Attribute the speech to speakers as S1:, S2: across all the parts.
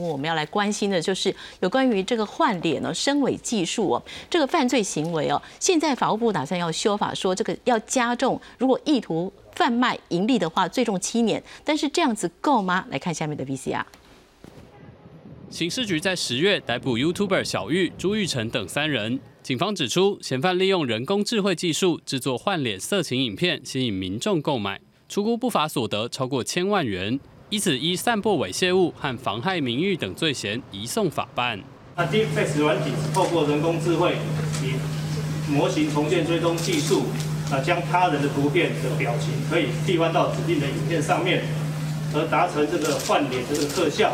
S1: 我们要来关心的就是有关于这个换脸呢、深伪技术哦，这个犯罪行为哦。现在法务部打算要修法，说这个要加重，如果意图贩卖盈利的话，最重七年。但是这样子够吗？来看下面的 VCR。
S2: 刑事局在十月逮捕 YouTuber 小玉、朱玉成等三人。警方指出，嫌犯利用人工智慧技术制作换脸色情影片，吸引民众购买，出估不法所得超过千万元。以此，依散播猥亵物和妨害名誉等罪嫌，移送法办。
S3: 那 Deepface 软体是透过人工智慧以模型重建追踪技术，啊，将他人的图片的表情可以替换到指定的影片上面，而达成这个换脸的这个特效。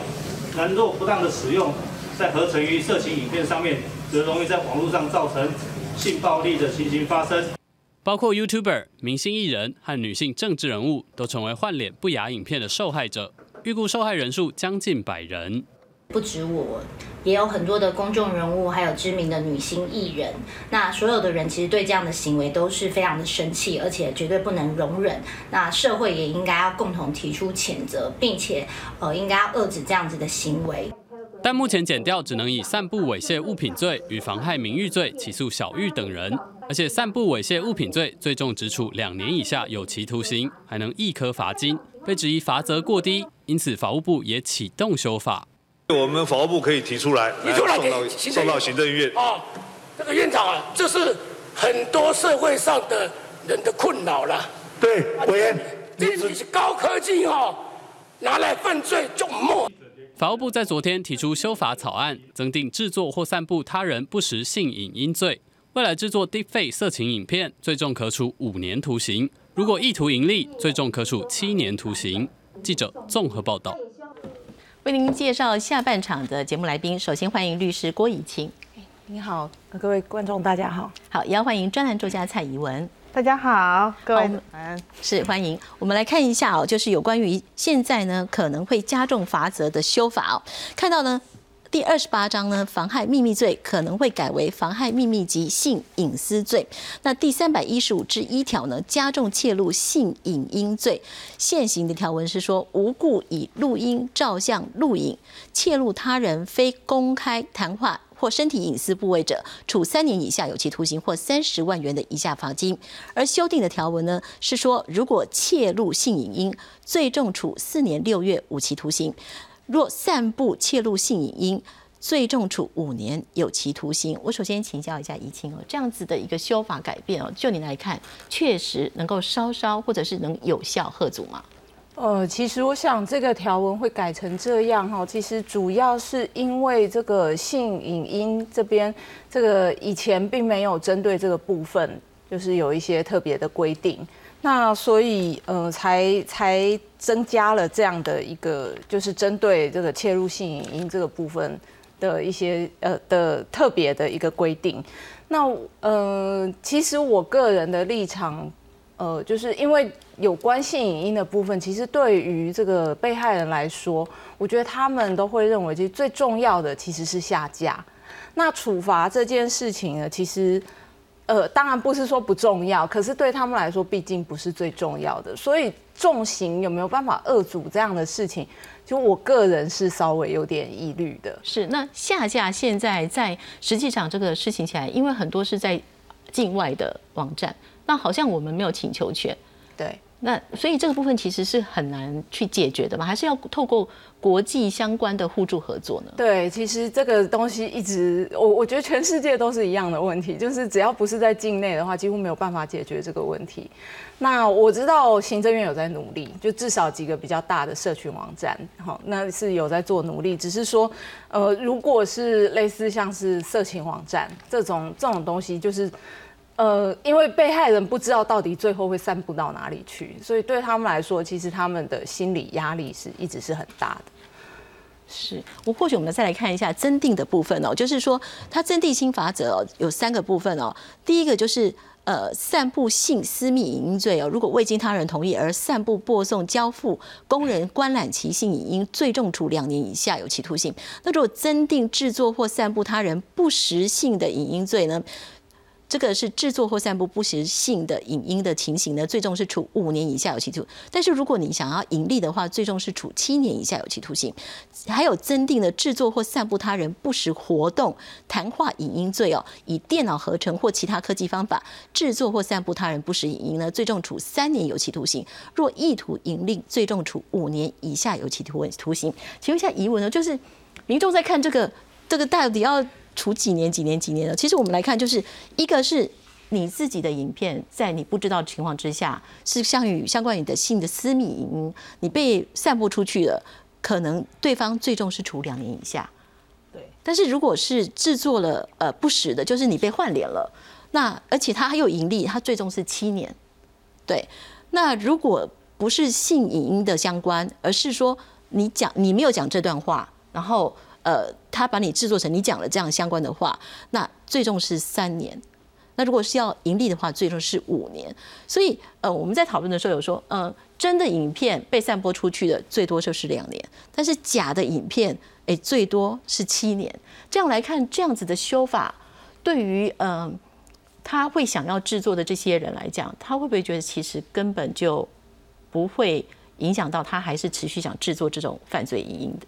S3: 那若不当的使用，在合成于色情影片上面，则容易在网络上造成性暴力的情形发生。
S2: 包括 YouTuber、明星艺人和女性政治人物都成为换脸不雅影片的受害者，预估受害人数将近百人。
S4: 不止我，也有很多的公众人物，还有知名的女星艺人。那所有的人其实对这样的行为都是非常的生气，而且绝对不能容忍。那社会也应该要共同提出谴责，并且呃，应该要遏制这样子的行为。
S2: 但目前检调只能以散布猥亵物品罪与妨害名誉罪起诉小玉等人，而且散布猥亵物品罪最重只处两年以下有期徒刑，还能一颗罚金，被质疑罚则过低，因此法务部也启动修法。
S5: 我们法务部可以提出来，
S6: 提出来
S5: 送到送到行政院。
S6: 啊，这个院长啊，这是很多社会上的人的困扰了。
S5: 对，委员，
S6: 这是高科技哈，拿来犯罪就没。
S2: 法务部在昨天提出修法草案，增订制作或散布他人不实性影音罪。未来制作 deepfake 色情影片，最重可处五年徒刑；如果意图盈利，最重可处七年徒刑。记者综合报道。
S1: 为您介绍下半场的节目来宾，首先欢迎律师郭以清。
S7: 你好，各位观众，大家好。
S1: 好，也要欢迎专栏作家蔡怡文。
S7: 大家好，各位
S1: 是欢迎。我们来看一下哦，就是有关于现在呢可能会加重罚则的修法哦。看到呢。第二十八章呢，妨害秘密罪可能会改为妨害秘密及性隐私罪。那第三百一十五之一条呢，加重窃录性影音罪。现行的条文是说，无故以录音、照相、录影窃录他人非公开谈话或身体隐私部位者，处三年以下有期徒刑或三十万元的以下罚金。而修订的条文呢，是说，如果窃录性影音，最重处四年六月无期徒刑。若散布窃录性影音，最重处五年有期徒刑。我首先请教一下怡清哦，这样子的一个修法改变哦，就你来看，确实能够稍稍或者是能有效遏阻吗？
S7: 呃，其实我想这个条文会改成这样哈，其实主要是因为这个性影音这边，这个以前并没有针对这个部分，就是有一些特别的规定。那所以，呃，才才增加了这样的一个，就是针对这个切入性影音这个部分的一些呃的特别的一个规定。那呃，其实我个人的立场，呃，就是因为有关性影音的部分，其实对于这个被害人来说，我觉得他们都会认为，其实最重要的其实是下架。那处罚这件事情呢，其实。呃，当然不是说不重要，可是对他们来说，毕竟不是最重要的。所以重刑有没有办法遏阻这样的事情，就我个人是稍微有点疑虑的。
S1: 是那下架现在在实际上这个事情起来，因为很多是在境外的网站，那好像我们没有请求权。
S7: 对。
S1: 那所以这个部分其实是很难去解决的嘛，还是要透过国际相关的互助合作呢？
S7: 对，其实这个东西一直，我我觉得全世界都是一样的问题，就是只要不是在境内的话，几乎没有办法解决这个问题。那我知道行政院有在努力，就至少几个比较大的社群网站，好，那是有在做努力，只是说，呃，如果是类似像是色情网站这种这种东西，就是。呃，因为被害人不知道到底最后会散布到哪里去，所以对他们来说，其实他们的心理压力是一直是很大的。
S1: 是我或许我们再来看一下增订的部分哦，就是说它增订新法则有三个部分哦。第一个就是呃，散布性私密影音罪哦，如果未经他人同意而散布、播送、交付工人观览其性影音，最重处两年以下有期徒刑。那如果增订制作或散布他人不实性的影音罪呢？这个是制作或散布不实性的影音的情形呢，最终是处五年以下有期徒刑。但是如果你想要盈利的话，最终是处七年以下有期徒刑。还有增订的制作或散布他人不实活动谈话影音罪哦，以电脑合成或其他科技方法制作或散布他人不实影音呢，最重处三年有期徒刑。若意图盈利，最重处五年以下有期徒徒刑。请问一下疑问呢，就是民众在看这个这个到底要？处几年、几年、几年的？其实我们来看，就是一个是你自己的影片，在你不知道的情况之下，是相与相关你的性的私密影音，你被散布出去了，可能对方最终是处两年以下。
S7: 对。
S1: 但是如果是制作了呃不实的，就是你被换脸了，那而且他还有盈利，他最终是七年。对。那如果不是性影音的相关，而是说你讲你没有讲这段话，然后。呃，他把你制作成你讲了这样相关的话，那最终是三年。那如果是要盈利的话，最终是五年。所以，呃，我们在讨论的时候有说，呃，真的影片被散播出去的最多就是两年，但是假的影片，哎，最多是七年。这样来看，这样子的修法，对于嗯，他会想要制作的这些人来讲，他会不会觉得其实根本就不会影响到他，还是持续想制作这种犯罪影音的？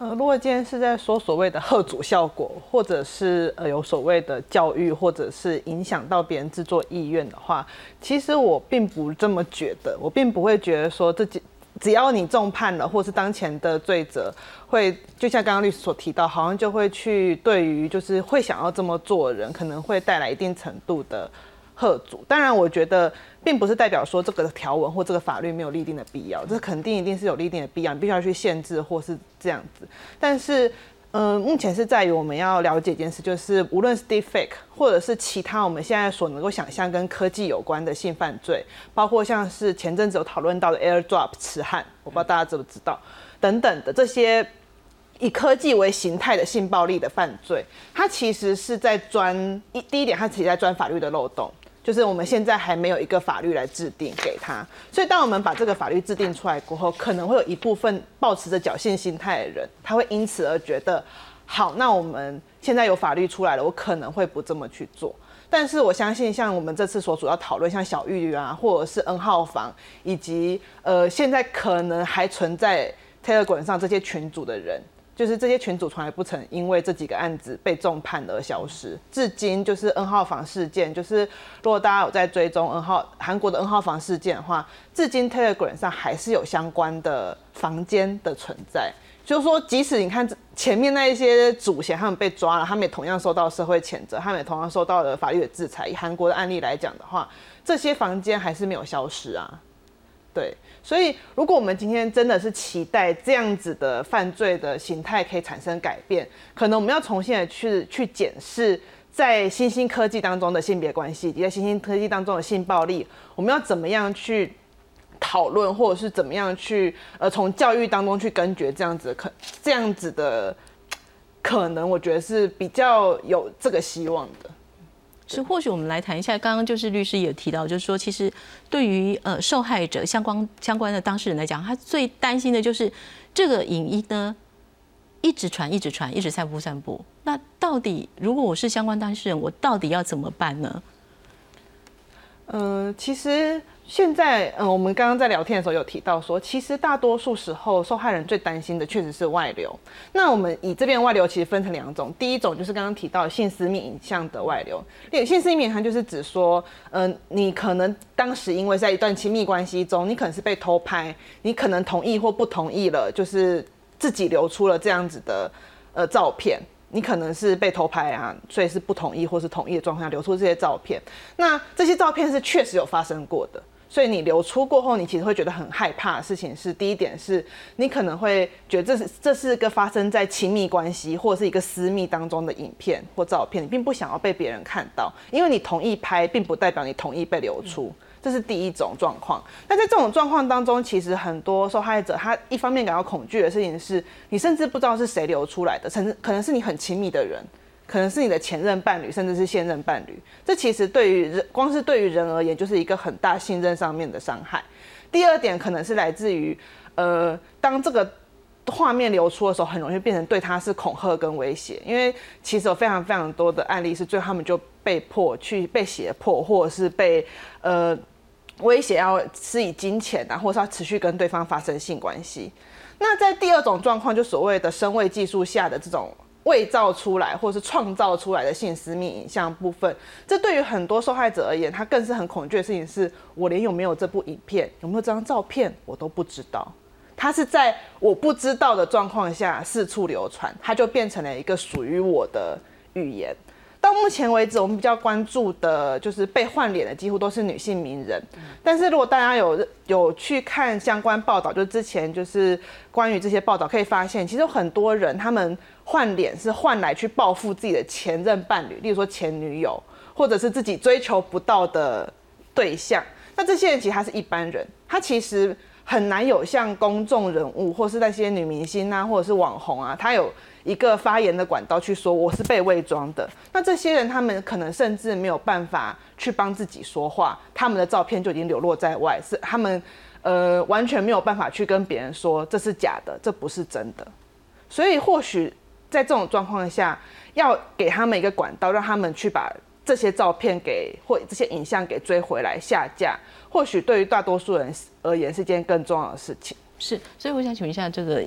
S8: 呃，如果今天是在说所谓的贺主效果，或者是呃有所谓的教育，或者是影响到别人制作意愿的话，其实我并不这么觉得，我并不会觉得说这几只要你重判了，或是当前的罪责会，就像刚刚律师所提到，好像就会去对于就是会想要这么做的人，可能会带来一定程度的。贺主，当然，我觉得并不是代表说这个条文或这个法律没有立定的必要，这肯定一定是有立定的必要，你必须要去限制或是这样子。但是，嗯，目前是在于我们要了解一件事，就是无论是 d fake 或者是其他我们现在所能够想象跟科技有关的性犯罪，包括像是前阵子有讨论到的 AirDrop 痴汉，我不知道大家知不知道，等等的这些以科技为形态的性暴力的犯罪，它其实是在钻一第一点，它其实在钻法律的漏洞。就是我们现在还没有一个法律来制定给他，所以当我们把这个法律制定出来过后，可能会有一部分抱持着侥幸心态的人，他会因此而觉得，好，那我们现在有法律出来了，我可能会不这么去做。但是我相信，像我们这次所主要讨论，像小玉啊，或者是 N 号房，以及呃，现在可能还存在 Telegram 上这些群组的人。就是这些群主从来不曾因为这几个案子被重判而消失，至今就是 N 号房事件，就是如果大家有在追踪 N 号韩国的 N 号房事件的话，至今 Telegram 上还是有相关的房间的存在。就是说，即使你看前面那一些主嫌他们被抓了，他们也同样受到社会谴责，他们也同样受到了法律的制裁。以韩国的案例来讲的话，这些房间还是没有消失啊。对，所以如果我们今天真的是期待这样子的犯罪的形态可以产生改变，可能我们要重新的去去检视在新兴科技当中的性别关系，在新兴科技当中的性暴力，我们要怎么样去讨论，或者是怎么样去呃从教育当中去根绝这样子可这样子的可能，我觉得是比较有这个希望的。
S1: 是，或许我们来谈一下，刚刚就是律师也提到，就是说，其实对于呃受害者相关相关的当事人来讲，他最担心的就是这个影音呢一直传、一直传、一直散布、散布。那到底如果我是相关当事人，我到底要怎么办呢？
S8: 呃，其实。现在，嗯，我们刚刚在聊天的时候有提到说，其实大多数时候受害人最担心的确实是外流。那我们以这边外流其实分成两种，第一种就是刚刚提到性私密影像的外流。性私密影像就是指说，嗯，你可能当时因为在一段亲密关系中，你可能是被偷拍，你可能同意或不同意了，就是自己流出了这样子的呃照片。你可能是被偷拍啊，所以是不同意或是同意的状况下流出这些照片。那这些照片是确实有发生过的。所以你流出过后，你其实会觉得很害怕的事情是，第一点是你可能会觉得这是这是一个发生在亲密关系或者是一个私密当中的影片或照片，你并不想要被别人看到，因为你同意拍，并不代表你同意被流出，这是第一种状况。那在这种状况当中，其实很多受害者他一方面感到恐惧的事情是，你甚至不知道是谁流出来的，甚至可能是你很亲密的人。可能是你的前任伴侣，甚至是现任伴侣，这其实对于人，光是对于人而言，就是一个很大信任上面的伤害。第二点，可能是来自于，呃，当这个画面流出的时候，很容易变成对他是恐吓跟威胁，因为其实有非常非常多的案例是最后他们就被迫去被胁迫，或者是被呃威胁要施以金钱啊，或是要持续跟对方发生性关系。那在第二种状况，就所谓的声位技术下的这种伪造出来或是创造出来的性私密影像部分，这对于很多受害者而言，他更是很恐惧的事情是，我连有没有这部影片，有没有这张照片，我都不知道。他是在我不知道的状况下四处流传，它就变成了一个属于我的语言。到目前为止，我们比较关注的就是被换脸的，几乎都是女性名人。但是如果大家有有去看相关报道，就之前就是关于这些报道，可以发现，其实有很多人他们换脸是换来去报复自己的前任伴侣，例如说前女友，或者是自己追求不到的对象。那这些人其实他是一般人，他其实。很难有像公众人物，或是那些女明星啊，或者是网红啊，他有一个发言的管道去说我是被伪装的。那这些人他们可能甚至没有办法去帮自己说话，他们的照片就已经流落在外，是他们呃完全没有办法去跟别人说这是假的，这不是真的。所以或许在这种状况下，要给他们一个管道，让他们去把这些照片给或这些影像给追回来下架。或许对于大多数人而言是件更重要的事情。
S1: 是，所以我想请问一下这个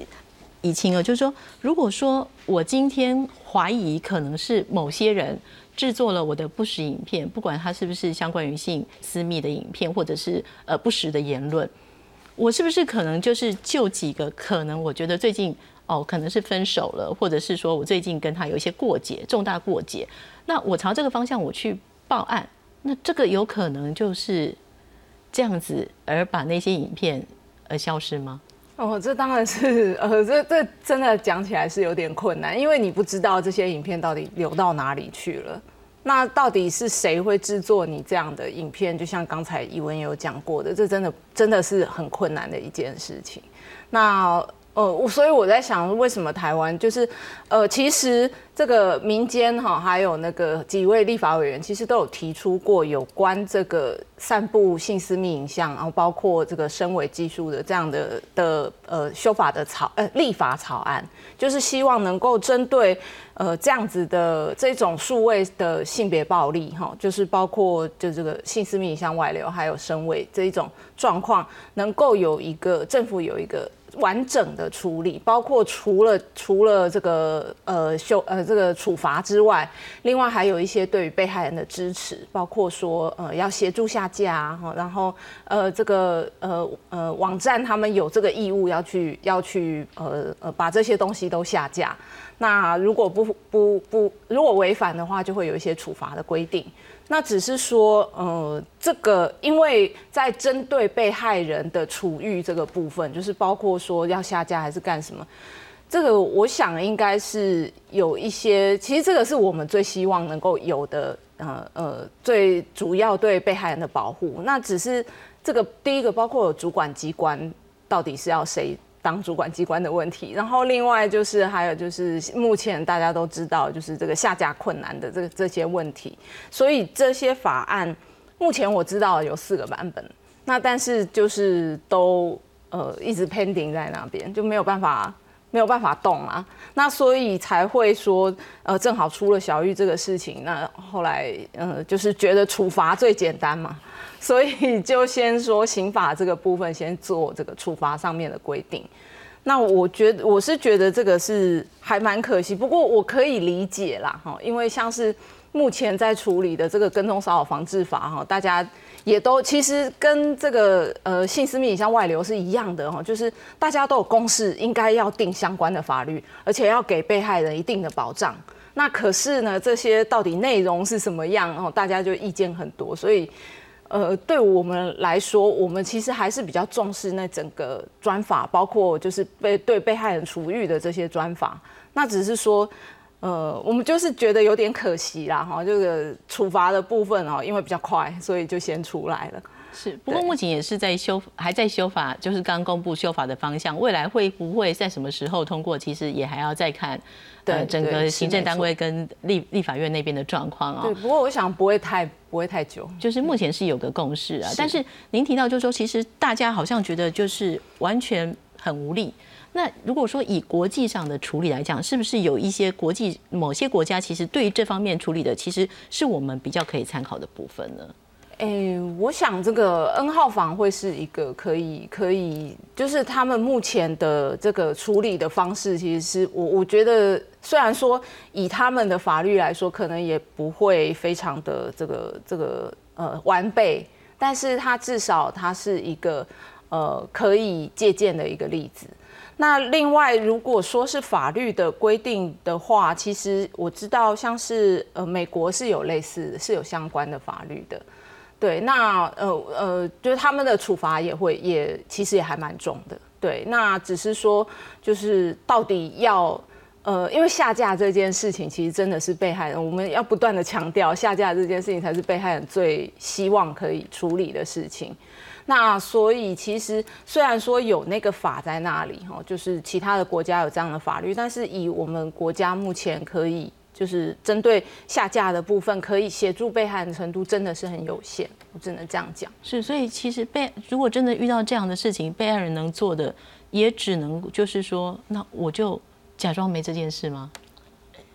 S1: 以清啊，就是说，如果说我今天怀疑可能是某些人制作了我的不实影片，不管他是不是相关于性私密的影片，或者是呃不实的言论，我是不是可能就是就几个可能？我觉得最近哦，可能是分手了，或者是说我最近跟他有一些过节，重大过节，那我朝这个方向我去报案，那这个有可能就是。这样子而把那些影片而消失吗？
S7: 哦，这当然是呃，这这真的讲起来是有点困难，因为你不知道这些影片到底流到哪里去了。那到底是谁会制作你这样的影片？就像刚才以文有讲过的，这真的真的是很困难的一件事情。那。呃，我所以我在想，为什么台湾就是，呃，其实这个民间哈，还有那个几位立法委员，其实都有提出过有关这个散布性私密影像，然后包括这个声伪技术的这样的的呃修法的草呃立法草案，就是希望能够针对呃这样子的这种数位的性别暴力哈，就是包括就这个性私密影像外流，还有声伪这一种状况，能够有一个政府有一个。完整的处理，包括除了除了这个呃修呃这个处罚之外，另外还有一些对于被害人的支持，包括说呃要协助下架哈，然后呃这个呃呃网站他们有这个义务要去要去呃呃把这些东西都下架。那如果不不不如果违反的话，就会有一些处罚的规定。那只是说，呃，这个因为在针对被害人的处遇这个部分，就是包括说要下架还是干什么，这个我想应该是有一些，其实这个是我们最希望能够有的，呃呃，最主要对被害人的保护。那只是这个第一个，包括主管机关到底是要谁？当主管机关的问题，然后另外就是还有就是目前大家都知道就是这个下架困难的这个这些问题，所以这些法案目前我知道有四个版本，那但是就是都呃一直 pending 在那边，就没有办法没有办法动啊，那所以才会说呃正好出了小玉这个事情，那后来呃就是觉得处罚最简单嘛。所以就先说刑法这个部分，先做这个处罚上面的规定。那我觉得我是觉得这个是还蛮可惜，不过我可以理解啦，哈，因为像是目前在处理的这个跟踪骚扰防治法，哈，大家也都其实跟这个呃性私密影像外流是一样的，哈，就是大家都有共识，应该要定相关的法律，而且要给被害人一定的保障。那可是呢，这些到底内容是什么样，哦，大家就意见很多，所以。呃，对我们来说，我们其实还是比较重视那整个专法，包括就是被对被害人处遇的这些专法。那只是说，呃，我们就是觉得有点可惜啦，哈，这个处罚的部分哦，因为比较快，所以就先出来了。
S1: 是，不过目前也是在修，还在修法，就是刚公布修法的方向，未来会不会在什么时候通过，其实也还要再看，
S7: 对
S1: 整个行政单位跟立立法院那边的状况啊。
S7: 对，不过我想不会太不会太久，
S1: 就是目前是有个共识啊。但是您提到就是说，其实大家好像觉得就是完全很无力。那如果说以国际上的处理来讲，是不是有一些国际某些国家其实对于这方面处理的，其实是我们比较可以参考的部分呢？
S7: 诶，我想这个 N 号房会是一个可以可以，就是他们目前的这个处理的方式，其实是我我觉得，虽然说以他们的法律来说，可能也不会非常的这个这个呃完备，但是它至少它是一个呃可以借鉴的一个例子。那另外，如果说是法律的规定的话，其实我知道像是呃美国是有类似是有相关的法律的。对，那呃呃，就是他们的处罚也会也其实也还蛮重的。对，那只是说就是到底要呃，因为下架这件事情，其实真的是被害人，我们要不断的强调，下架这件事情才是被害人最希望可以处理的事情。那所以其实虽然说有那个法在那里哈，就是其他的国家有这样的法律，但是以我们国家目前可以。就是针对下架的部分，可以协助被害的程度真的是很有限，我只能这样讲。
S1: 是，所以其实被如果真的遇到这样的事情，被害人能做的也只能就是说，那我就假装没这件事吗？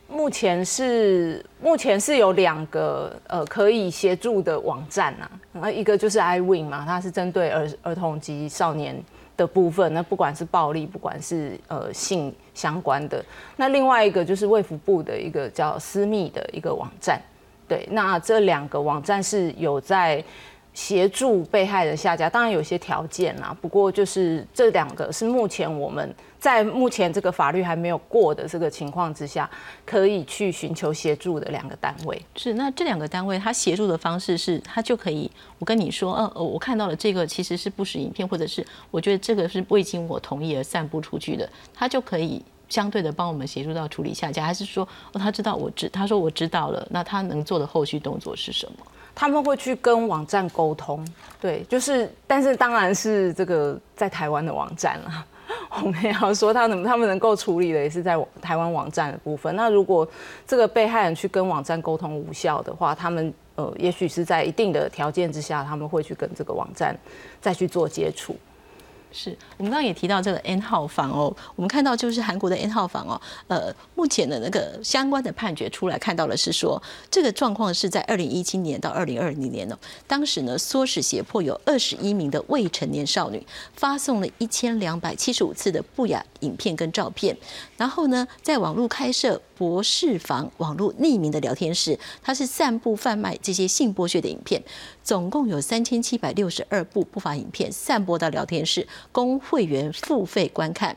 S7: 目前是目前是有两个呃可以协助的网站啊，那一个就是 iWin 嘛，它是针对儿儿童及少年。的部分，那不管是暴力，不管是呃性相关的，那另外一个就是卫福部的一个叫私密的一个网站，对，那这两个网站是有在。协助被害人下架，当然有些条件啦。不过就是这两个是目前我们在目前这个法律还没有过的这个情况之下，可以去寻求协助的两个单位。
S1: 是，那这两个单位他协助的方式是，他就可以我跟你说，呃，我看到了这个其实是不实影片，或者是我觉得这个是未经我同意而散布出去的，他就可以相对的帮我们协助到处理下架，还是说哦，他知道我知，他说我知道了，那他能做的后续动作是什么？
S7: 他们会去跟网站沟通，对，就是，但是当然是这个在台湾的网站了。我们要说他能，他们能够处理的也是在台湾网站的部分。那如果这个被害人去跟网站沟通无效的话，他们呃，也许是在一定的条件之下，他们会去跟这个网站再去做接触。
S1: 是我们刚刚也提到这个 N 号房哦，我们看到就是韩国的 N 号房哦，呃，目前的那个相关的判决出来看到的是说，这个状况是在二零一七年到二零二零年呢，当时呢，唆使胁迫有二十一名的未成年少女发送了一千两百七十五次的不雅影片跟照片，然后呢，在网络开设博士房网络匿名的聊天室，它是散布贩卖这些性剥削的影片。总共有三千七百六十二部不法影片散播到聊天室，供会员付费观看。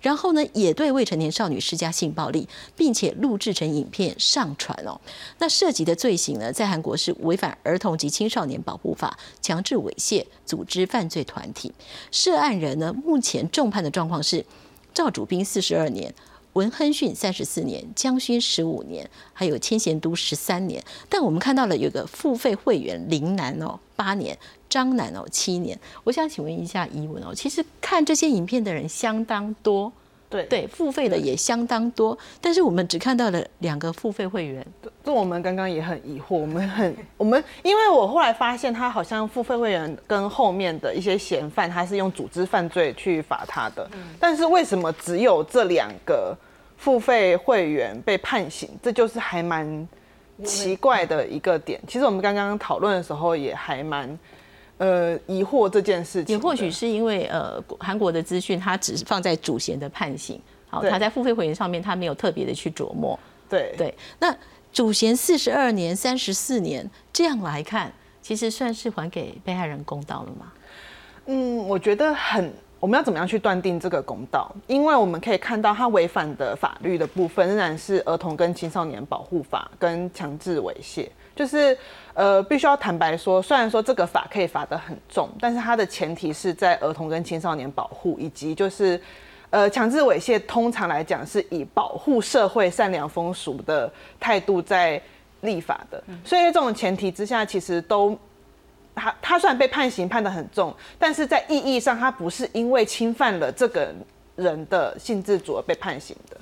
S1: 然后呢，也对未成年少女施加性暴力，并且录制成影片上传哦。那涉及的罪行呢，在韩国是违反儿童及青少年保护法，强制猥亵、组织犯罪团体。涉案人呢，目前重判的状况是赵主斌四十二年。文亨逊三十四年，江勋十五年，还有千贤都十三年。但我们看到了有个付费会员林南哦八年，张楠哦七年。我想请问一下怡文哦，其实看这些影片的人相当多。
S8: 对
S1: 对，付费的也相当多，但是我们只看到了两个付费会员。
S8: 这我们刚刚也很疑惑，我们很 我们，因为我后来发现他好像付费会员跟后面的一些嫌犯，他是用组织犯罪去罚他的，但是为什么只有这两个付费会员被判刑？这就是还蛮奇怪的一个点。其实我们刚刚讨论的时候也还蛮。呃，疑惑这件事情，
S1: 也或许是因为呃，韩国的资讯它只是放在主嫌的判刑，好，他在付费会员上面他没有特别的去琢磨。
S8: 对
S1: 对，那主嫌四十二年、三十四年这样来看，其实算是还给被害人公道了吗？
S8: 嗯，我觉得很，我们要怎么样去断定这个公道？因为我们可以看到他违反的法律的部分仍然是《儿童跟青少年保护法》跟强制猥亵，就是。呃，必须要坦白说，虽然说这个法可以罚得很重，但是它的前提是在儿童跟青少年保护，以及就是，呃，强制猥亵通常来讲是以保护社会善良风俗的态度在立法的，所以在这种前提之下，其实都，他他虽然被判刑判得很重，但是在意义上，他不是因为侵犯了这个人的性自主而被判刑的。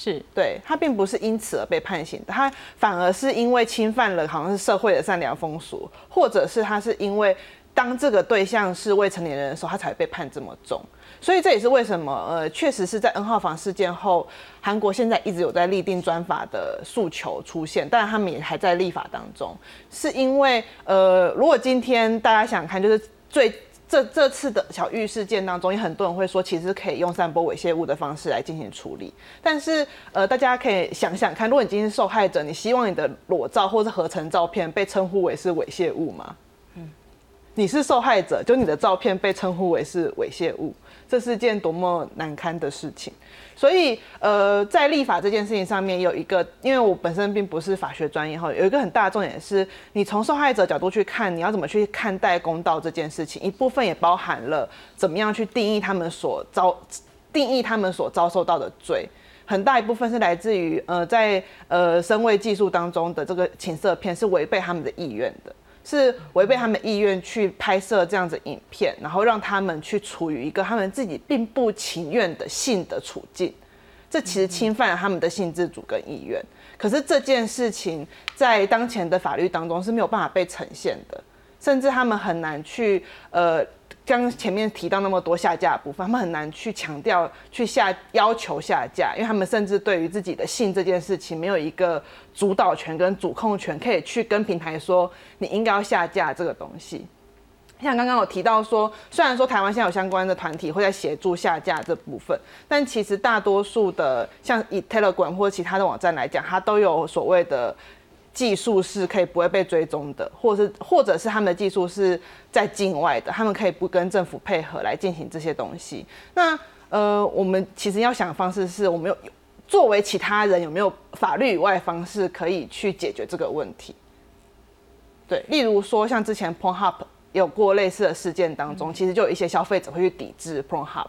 S1: 是
S8: 对他并不是因此而被判刑，他反而是因为侵犯了好像是社会的善良风俗，或者是他是因为当这个对象是未成年人的时候，他才被判这么重。所以这也是为什么，呃，确实是在 N 号房事件后，韩国现在一直有在立定专法的诉求出现，但他们也还在立法当中，是因为，呃，如果今天大家想看，就是最这这次的小玉事件当中，有很多人会说，其实可以用散播猥亵物的方式来进行处理，但是，呃，大家可以想想看，如果你今天是受害者，你希望你的裸照或是合成照片被称呼为是猥亵物吗？嗯。你是受害者，就你的照片被称呼为是猥亵物，这是件多么难堪的事情。所以，呃，在立法这件事情上面，有一个，因为我本身并不是法学专业哈，有一个很大的重点是，你从受害者角度去看，你要怎么去看待公道这件事情，一部分也包含了怎么样去定义他们所遭定义他们所遭受到的罪，很大一部分是来自于呃，在呃身位技术当中的这个情色片是违背他们的意愿的。是违背他们意愿去拍摄这样子影片，然后让他们去处于一个他们自己并不情愿的性的处境，这其实侵犯了他们的性自主跟意愿。可是这件事情在当前的法律当中是没有办法被呈现的，甚至他们很难去呃。像前面提到那么多下架的部分，他们很难去强调去下要求下架，因为他们甚至对于自己的性这件事情没有一个主导权跟主控权，可以去跟平台说你应该要下架这个东西。像刚刚有提到说，虽然说台湾现在有相关的团体会在协助下架这部分，但其实大多数的像以 Telegram 或其他的网站来讲，它都有所谓的。技术是可以不会被追踪的，或者是或者是他们的技术是在境外的，他们可以不跟政府配合来进行这些东西。那呃，我们其实要想的方式是我们有作为其他人有没有法律以外方式可以去解决这个问题？对，例如说像之前 PornHub 有过类似的事件当中，其实就有一些消费者会去抵制 PornHub。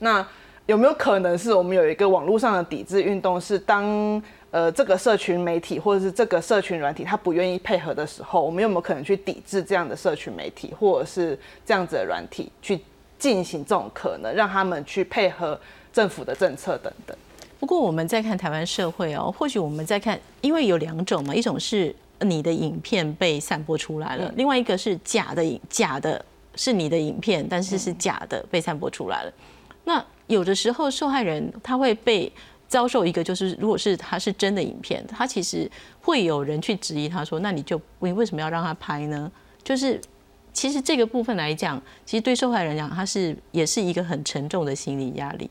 S8: 那有没有可能是我们有一个网络上的抵制运动，是当？呃，这个社群媒体或者是这个社群软体，他不愿意配合的时候，我们有没有可能去抵制这样的社群媒体，或者是这样子的软体去进行这种可能，让他们去配合政府的政策等等？
S1: 不过我们在看台湾社会哦，或许我们在看，因为有两种嘛，一种是你的影片被散播出来了，另外一个是假的影，假的是你的影片，但是是假的被散播出来了。那有的时候受害人他会被。遭受一个就是，如果是他是真的影片，他其实会有人去质疑他说，那你就你为什么要让他拍呢？就是其实这个部分来讲，其实对受害人讲，他是也是一个很沉重的心理压力。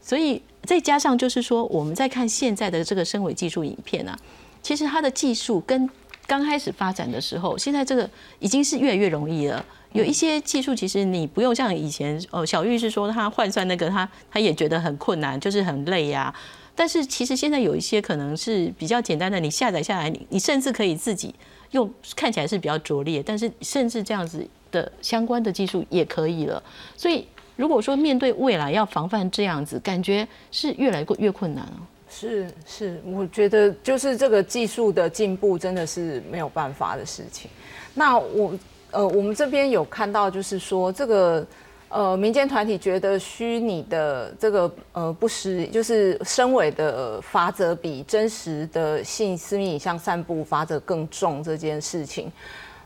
S1: 所以再加上就是说，我们在看现在的这个声尾技术影片啊，其实它的技术跟刚开始发展的时候，现在这个已经是越来越容易了。有一些技术，其实你不用像以前哦，小玉是说他换算那个，他他也觉得很困难，就是很累呀。但是其实现在有一些可能是比较简单的，你下载下来，你你甚至可以自己用，看起来是比较拙劣，但是甚至这样子的相关的技术也可以了。所以如果说面对未来要防范这样子，感觉是越来越困难哦。
S7: 是是，我觉得就是这个技术的进步真的是没有办法的事情。那我。呃，我们这边有看到，就是说这个呃民间团体觉得虚拟的这个呃不实，就是身伪的罚则比真实的性私密影像散布罚则更重这件事情，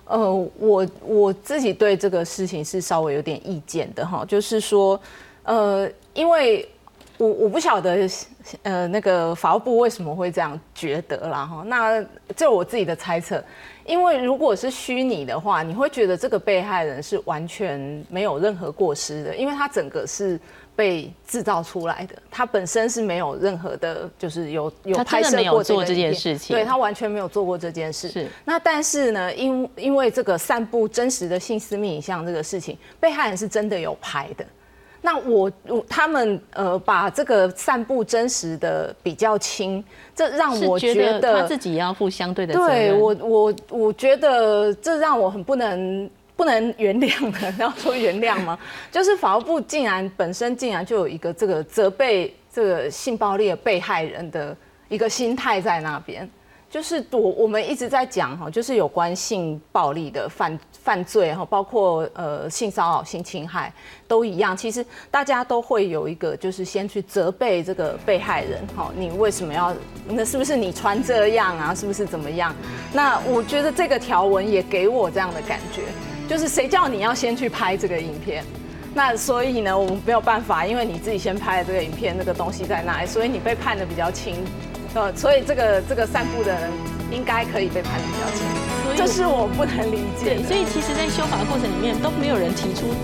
S7: 呃，我我自己对这个事情是稍微有点意见的哈，就是说呃，因为我我不晓得呃那个法务部为什么会这样觉得啦哈，那这我自己的猜测。因为如果是虚拟的话，你会觉得这个被害人是完全没有任何过失的，因为他整个是被制造出来的，他本身是没有任何的，就是有有拍摄过
S1: 做这件事情，
S7: 对他完全没有做过这件事。是那但是呢，因因为这个散布真实的性私密影像这个事情，被害人是真的有拍的。那我我他们呃把这个散布真实的比较轻，这让我觉
S1: 得他自己也要负相对的责
S7: 任。对我我我觉得这让我很不能不能原谅的，要说原谅吗？就是法务部竟然本身竟然就有一个这个责备这个性暴力的被害人的一个心态在那边。就是我我们一直在讲哈，就是有关性暴力的犯犯罪哈，包括呃性骚扰、性侵害都一样。其实大家都会有一个，就是先去责备这个被害人哈，你为什么要？那是不是你穿这样啊？是不是怎么样？那我觉得这个条文也给我这样的感觉，就是谁叫你要先去拍这个影片？那所以呢，我们没有办法，因为你自己先拍了这个影片，那个东西在那里，所以你被判的比较轻。呃，所以这个这个散步的人应该可以被判的比较轻，这是我不能理解
S1: 对，所以其实，在修法的过程里面都没有人提出